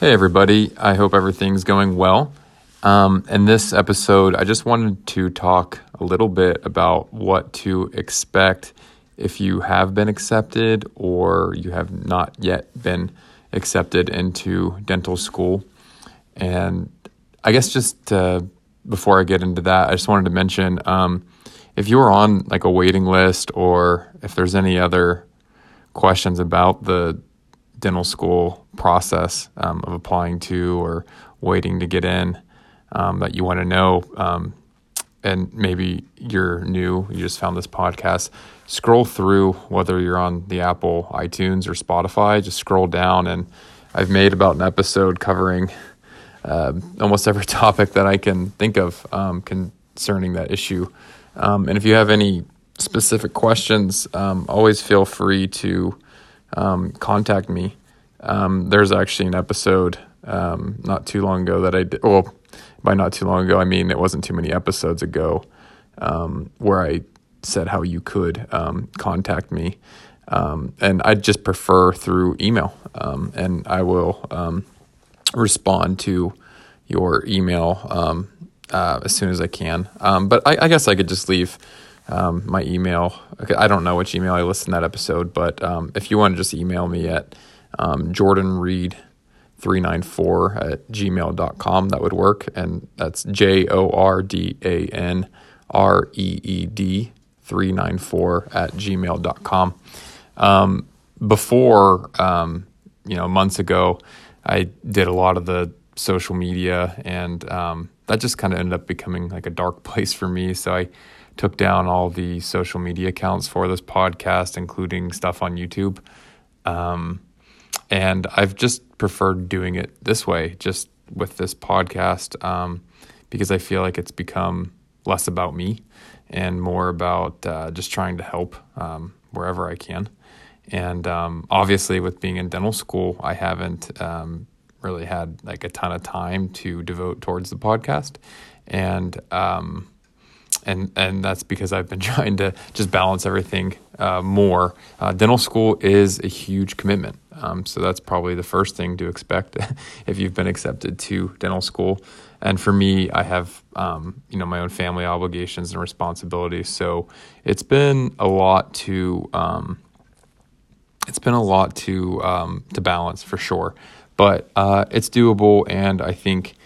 Hey, everybody. I hope everything's going well. Um, in this episode, I just wanted to talk a little bit about what to expect if you have been accepted or you have not yet been accepted into dental school. And I guess just uh, before I get into that, I just wanted to mention um, if you are on like a waiting list or if there's any other questions about the dental school process um, of applying to or waiting to get in um, that you want to know, um, and maybe you're new, you just found this podcast, scroll through whether you're on the Apple iTunes or Spotify, just scroll down, and I've made about an episode covering uh, almost every topic that I can think of um, concerning that issue. Um, and if you have any specific questions, always feel free to um, contact me. Um, there's actually an episode um, not too long ago that I did. Well, by not too long ago, I mean it wasn't too many episodes ago um, where I said how you could um, contact me. Um, and I just prefer through email. And I will respond to your email uh, as soon as I can. but I, I guess I could just leave. Um, my email. I don't know which email I listed in that episode, but um, if you want to just email me at um, Jordan Reed 394 at gmail.com, that would work. And that's J O R D A N R E E D 394 at gmail.com. Um, before, um, you know, months ago, I did a lot of the social media, and um, that just kind of ended up becoming like a dark place for me. So I took down all the social media accounts for this podcast, including stuff on YouTube. Um, and I've just preferred doing it this way, just with this podcast, um, because I feel like it's become less about me and more about uh, just trying to help um, wherever I can. And um, obviously, with being in dental school, I haven't um, really had like a ton of time to devote towards the podcast. And um, and and that's because I've been trying to just balance everything uh, more. Uh, dental school is a huge commitment, um, so that's probably the first thing to expect if you've been accepted to dental school. And for me, I have um, you know my own family obligations and responsibilities, so it's been a lot to um, it's been a lot to um, to balance for sure. But uh, it's doable, and I think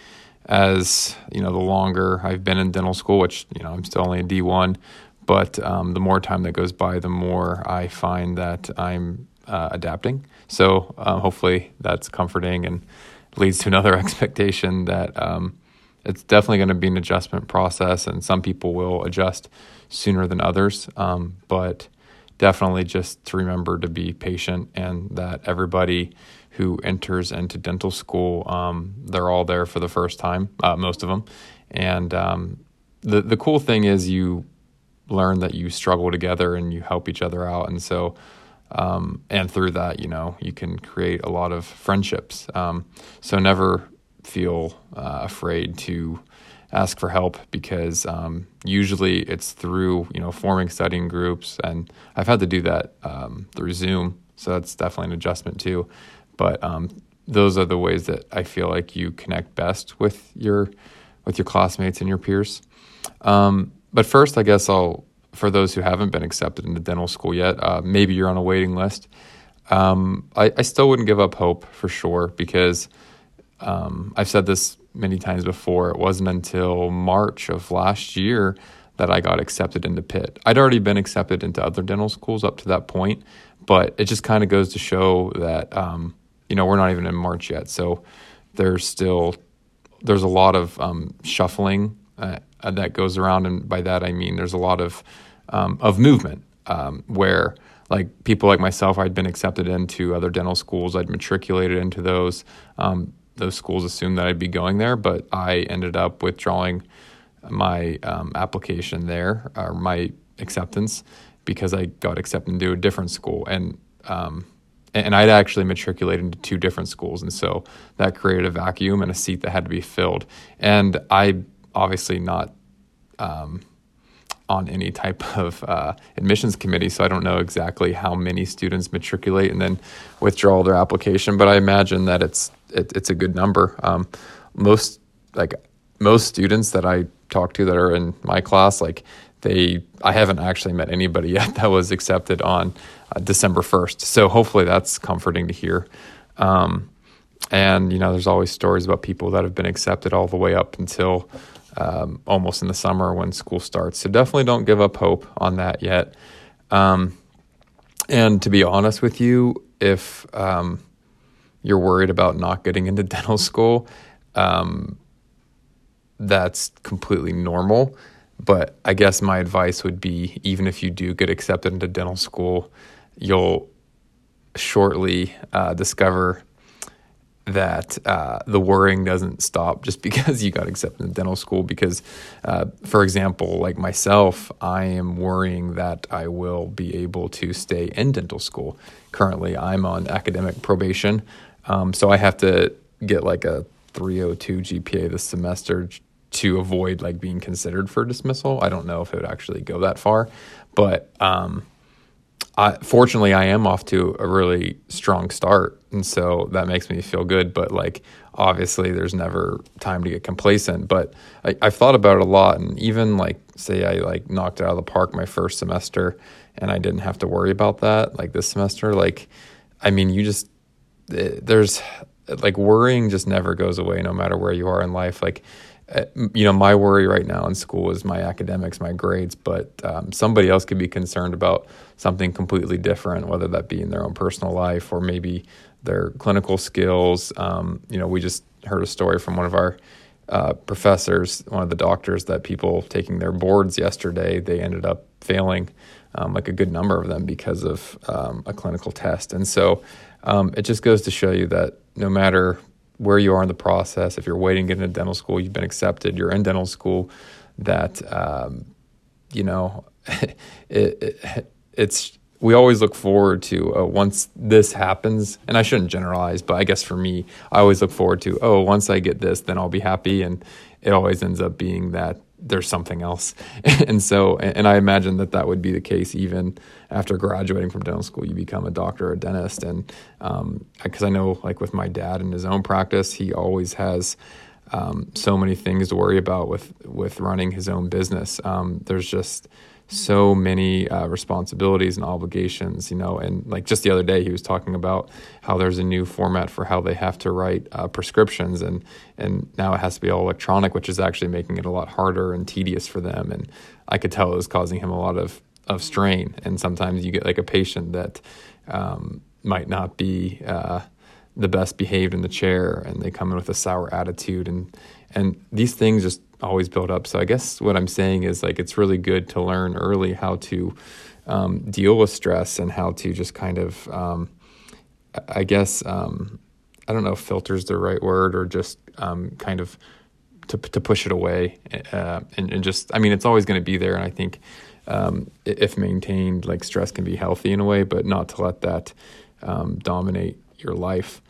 as you know, the longer I've been in dental school, which you know I'm still only a D1, but um, the more time that goes by, the more I find that I'm uh, adapting. So uh, hopefully that's comforting and leads to another expectation that um, it's definitely going to be an adjustment process, and some people will adjust sooner than others. Um, but definitely just to remember to be patient and that everybody who enters into dental school, um, they're all there for the first time, uh, most of them. And um, the the cool thing is you learn that you struggle together and you help each other out, and so. Um, and through that, you know, you can create a lot of friendships. Um, so never feel uh, afraid to ask for help because um, usually it's through you know forming studying groups, and I've had to do that um, through Zoom, so that's definitely an adjustment too. But um, those are the ways that I feel like you connect best with your with your classmates and your peers. Um, but first, I guess I'll for those who haven't been accepted into dental school yet, uh, maybe you're on a waiting list. Um, I, I, still wouldn't give up hope for sure because um, I've said this many times before. It wasn't until March of last year that I got accepted into Pitt. I'd already been accepted into other dental schools up to that point, but it just kind of goes to show that um, you know, we're not even in March yet. So there's still there's a lot of um, shuffling uh, that goes around, and by that I mean there's a lot of um, of movement um, where like people like myself, I'd been accepted into other dental schools, I'd matriculated into those. Um, those schools assumed that I'd be going there, but I ended up withdrawing my um, application there or my acceptance because I got accepted into a different school, and um, and I'd actually matriculated into two different schools, and so that created a vacuum and a seat that had to be filled. And I obviously not um, on any type of uh, admissions committee, so I don't know exactly how many students matriculate and then withdraw their application. But I imagine that it's it, it's a good number. Um, most like most students that I talk to that are in my class, like they, I haven't actually met anybody yet that was accepted on uh, December first. So hopefully that's comforting to hear. Um, and you know, there's always stories about people that have been accepted all the way up until um, almost in the summer when school starts. So definitely don't give up hope on that yet. Um, and to be honest with you, if um, you're worried about not getting into dental school, um, that's completely normal. But I guess my advice would be even if you do get accepted into dental school, you'll shortly uh, discover that uh, the worrying doesn't stop just because you got accepted in dental school. Because, uh, for example, like myself, I am worrying that I will be able to stay in dental school. Currently, I'm on academic probation, um, so I have to get like a 302 GPA this semester to avoid like being considered for dismissal. I don't know if it would actually go that far, but um, I, fortunately, I am off to a really strong start, and so that makes me feel good. But like, obviously, there's never time to get complacent. But I, I've thought about it a lot, and even like, say, I like knocked it out of the park my first semester, and I didn't have to worry about that. Like this semester, like, I mean, you just eh, there's like worrying just never goes away, no matter where you are in life. Like uh, you know, my worry right now in school is my academics, my grades, but um, somebody else could be concerned about something completely different, whether that be in their own personal life or maybe their clinical skills. Um, you know, we just heard a story from one of our uh, professors, one of the doctors, that people taking their boards yesterday, they ended up failing, um, like a good number of them because of um, a clinical test. And so um, it just goes to show you that no matter where you are in the process. If you're waiting to get into dental school, you've been accepted, you're in dental school, that, um, you know, it, it, it's, we always look forward to uh, once this happens, and I shouldn't generalize, but I guess for me, I always look forward to, oh, once I get this, then I'll be happy. And it always ends up being that there's something else. and so, and I imagine that that would be the case even after graduating from dental school, you become a doctor or a dentist. And because um, I know, like with my dad in his own practice, he always has um, so many things to worry about with with running his own business. Um, there's just so many uh, responsibilities and obligations, you know. And like just the other day, he was talking about how there's a new format for how they have to write uh, prescriptions, and and now it has to be all electronic, which is actually making it a lot harder and tedious for them. And I could tell it was causing him a lot of of strain. And sometimes you get like a patient that um, might not be uh, the best behaved in the chair, and they come in with a sour attitude, and and these things just always build up. So I guess what I'm saying is like it's really good to learn early how to um, deal with stress and how to just kind of, um, I guess, um, I don't know if filter is the right word or just um, kind of to to push it away uh, and, and just I mean it's always going to be there and I think um, if maintained like stress can be healthy in a way but not to let that um, dominate your life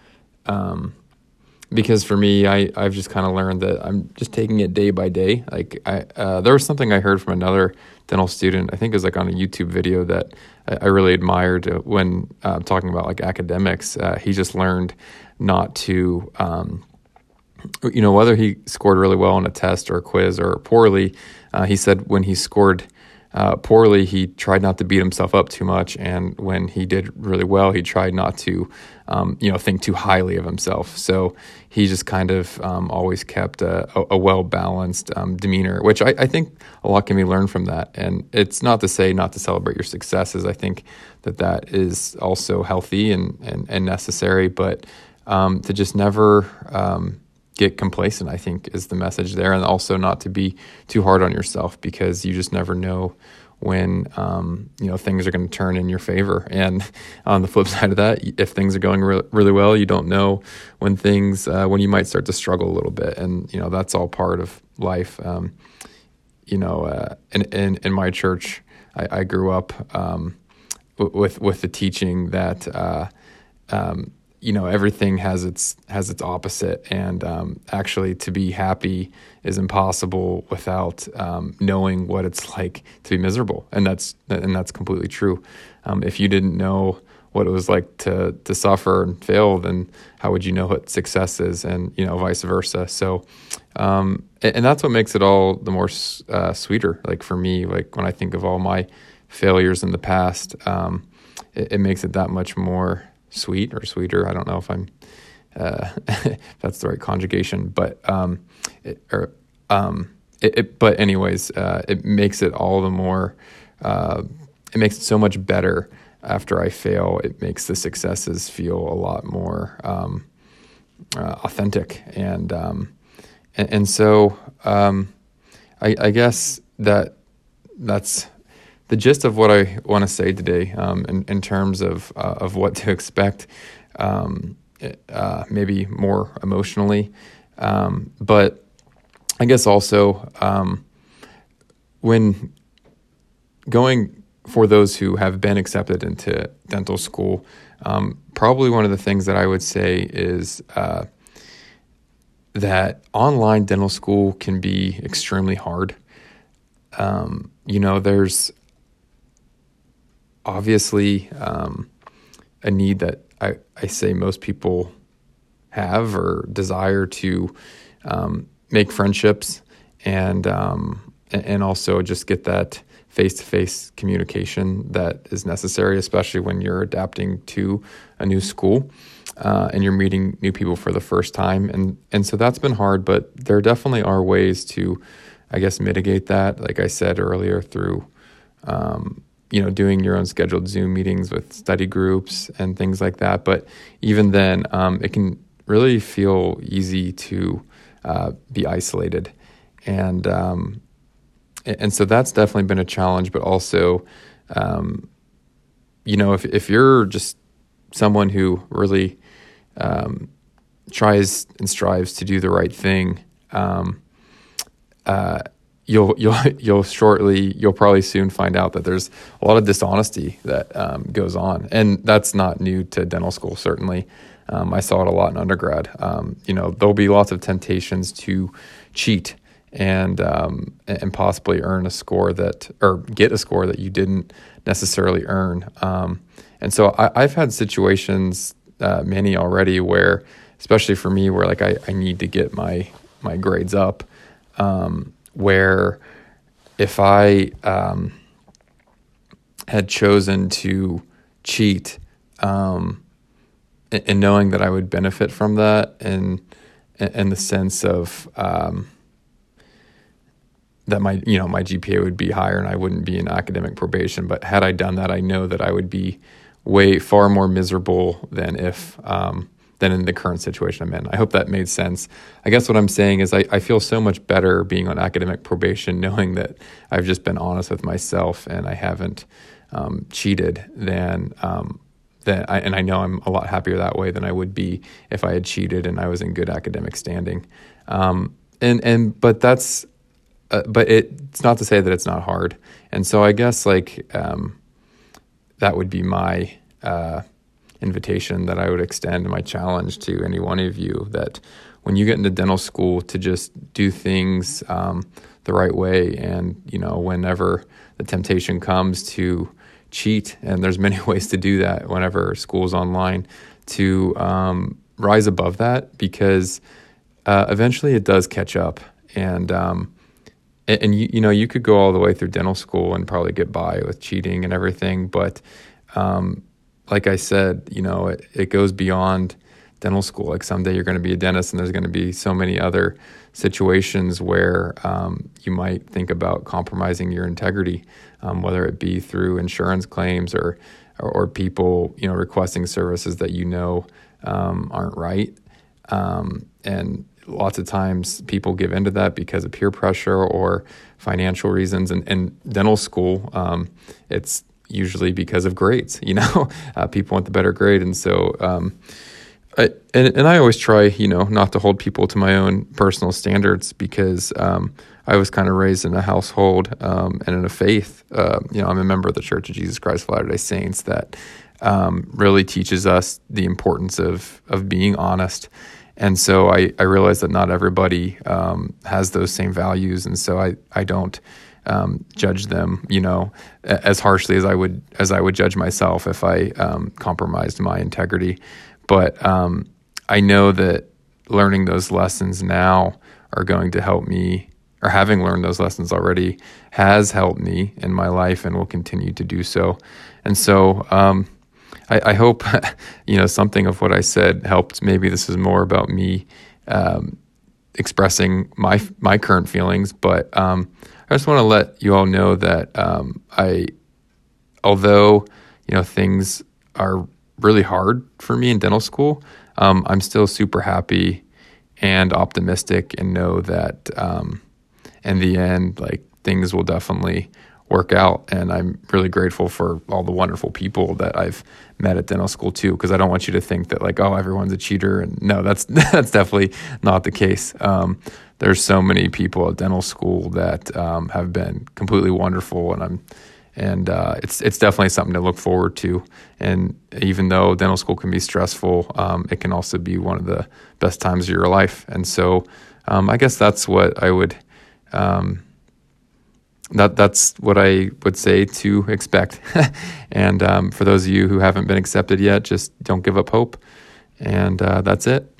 because for me, I, I've just kind of learned that I'm just taking it day by day. Like I, uh, there was something I heard from another dental student. I think it was like on a YouTube video that I, I really admired when uh, talking about like academics. Uh, he just learned not to, um, you know, whether he scored really well on a test or a quiz or poorly. Uh, he said when he scored uh, poorly, he tried not to beat himself up too much, and when he did really well, he tried not to, um, you know, think too highly of himself. So he just kind of um, always kept a, a well balanced um, demeanor, which I, I, think a lot can be learned from that. And it's not to say not to celebrate your successes. I think that that is also healthy and and, and necessary, but um, to just never um, get complacent, I think, is the message there. And also not to be too hard on yourself because you just never know when um, you know things are going to turn in your favor. And on the flip side of that, if things are going re- really well, you don't know when things uh, when you might start to struggle a little bit. And you know that's all part of life. Um, you know, uh, in, in, in my church, I, I grew up um, with with the teaching that uh, um, you know everything has its has its opposite, and um, actually to be happy is impossible without um, knowing what it's like to be miserable, and that's and that's completely true. Um, if you didn't know what it was like to to suffer and fail, then how would you know what success is, and you know vice versa. So, um, and, and, that's what makes it all the more uh, sweeter. Like for me, like when I think of all my failures in the past, um, it, it makes it that much more sweet or sweeter. I don't know if I'm uh, that's the right conjugation, but um, it, or um, it, it, but anyways, uh, it makes it all the more. Uh, it makes it so much better after I fail. It makes the successes feel a lot more um, uh, authentic, and, um, and, and so um, I, I guess that that's the gist of what I want to say today um, in, in, terms of uh, of what to expect, um, uh, maybe more emotionally, um, but I guess also um, when going for those who have been accepted into dental school, um, probably one of the things that I would say is uh, that online dental school can be extremely hard. Um, you know, there's obviously um, a need that I, I say most people have or desire to um, make friendships and um, and also just get that face to face communication that is necessary, especially when you're adapting to a new school uh, and you're meeting new people for the first time. And and so that's been hard, but there definitely are ways to, I guess, mitigate that. Like I said earlier, through um, you know, doing your own scheduled Zoom meetings with study groups and things like that. But even then, um, it can really feel easy to uh, be isolated, and um, and so that's definitely been a challenge. But also, um, you know, if if you're just someone who really um, tries and strives to do the right thing. Um, uh, you'll you'll you'll shortly you'll probably soon find out that there's a lot of dishonesty that um, goes on, and that's not new to dental school. Certainly, um, I saw it a lot in undergrad. Um, you know, there'll be lots of temptations to cheat and um, and possibly earn a score that or get a score that you didn't necessarily earn. Um, and so I, have had situations, uh, many already, where especially for me, where like I, I need to get my my grades up. Um, where if I um, had chosen to cheat um, and, knowing that I would benefit from that and in the sense of um, that my you know my GPA would be higher and I wouldn't be in academic probation but had I done that I know that I would be way far more miserable than if um, than in the current situation I'm in. I hope that made sense. I guess what I'm saying is I, I feel so much better being on academic probation, knowing that I've just been honest with myself and I haven't um, cheated than um, that. I, and I know I'm a lot happier that way than I would be if I had cheated and I was in good academic standing. Um, and and but that's uh, but it, it's not to say that it's not hard. And so I guess like um, that would be my. Uh, invitation that I would extend, my challenge to any one of you that when you get into dental school to just do things um, the right way, and you know whenever the temptation comes to cheat, and there's many ways to do that whenever school's online, to um, rise above that because uh, eventually it does catch up, and um, and, and you, you know you could go all the way through dental school and probably get by with cheating and everything, but um, like I said, you know, it, it goes beyond dental school. Like someday you're going to be a dentist, and there's going to be so many other situations where um, you might think about compromising your integrity, um, whether it be through insurance claims or, or, or people, you know, requesting services that you know um, aren't right. Um, and lots of times people give into that because of peer pressure or financial reasons. And, and dental school, um, it's usually because of grades. You know, uh, people want the better grade, and so. Um, I, and, and I always try, you know, not to hold people to my own personal standards because um, I was kind of raised in a household um, and in a faith. Uh, you know, I'm a member of the Church of Jesus Christ of Latter Day Saints that um, really teaches us the importance of of being honest. And so I, I realize that not everybody um, has those same values, and so I I don't um, judge them, you know, as harshly as I would as I would judge myself if I um, compromised my integrity. But um, I know that learning those lessons now are going to help me, or having learned those lessons already has helped me in my life and will continue to do so. And so um, I, I, hope, you know, something of what I said helped. Maybe this is more about me um, expressing my my current feelings, but um, I just want to let you all know that um, I, although you know things are really hard for me in dental school, um, I'm still super happy and optimistic, and know that um, in the end, like things will definitely work out. And I'm really grateful for all the wonderful people that I've met at dental school too, because I don't want you to think that like, oh, everyone's a cheater. And no, that's that's definitely not the case. Um, there's so many people at dental school that um, have been completely wonderful, and I'm and uh, it's it's definitely something to look forward to. And even though dental school can be stressful, um, it can also be one of the best times of your life. And so, um, I guess that's what I would um, that that's what I would say to expect. and um, for those of you who haven't been accepted yet, just don't give up hope. And uh, that's it.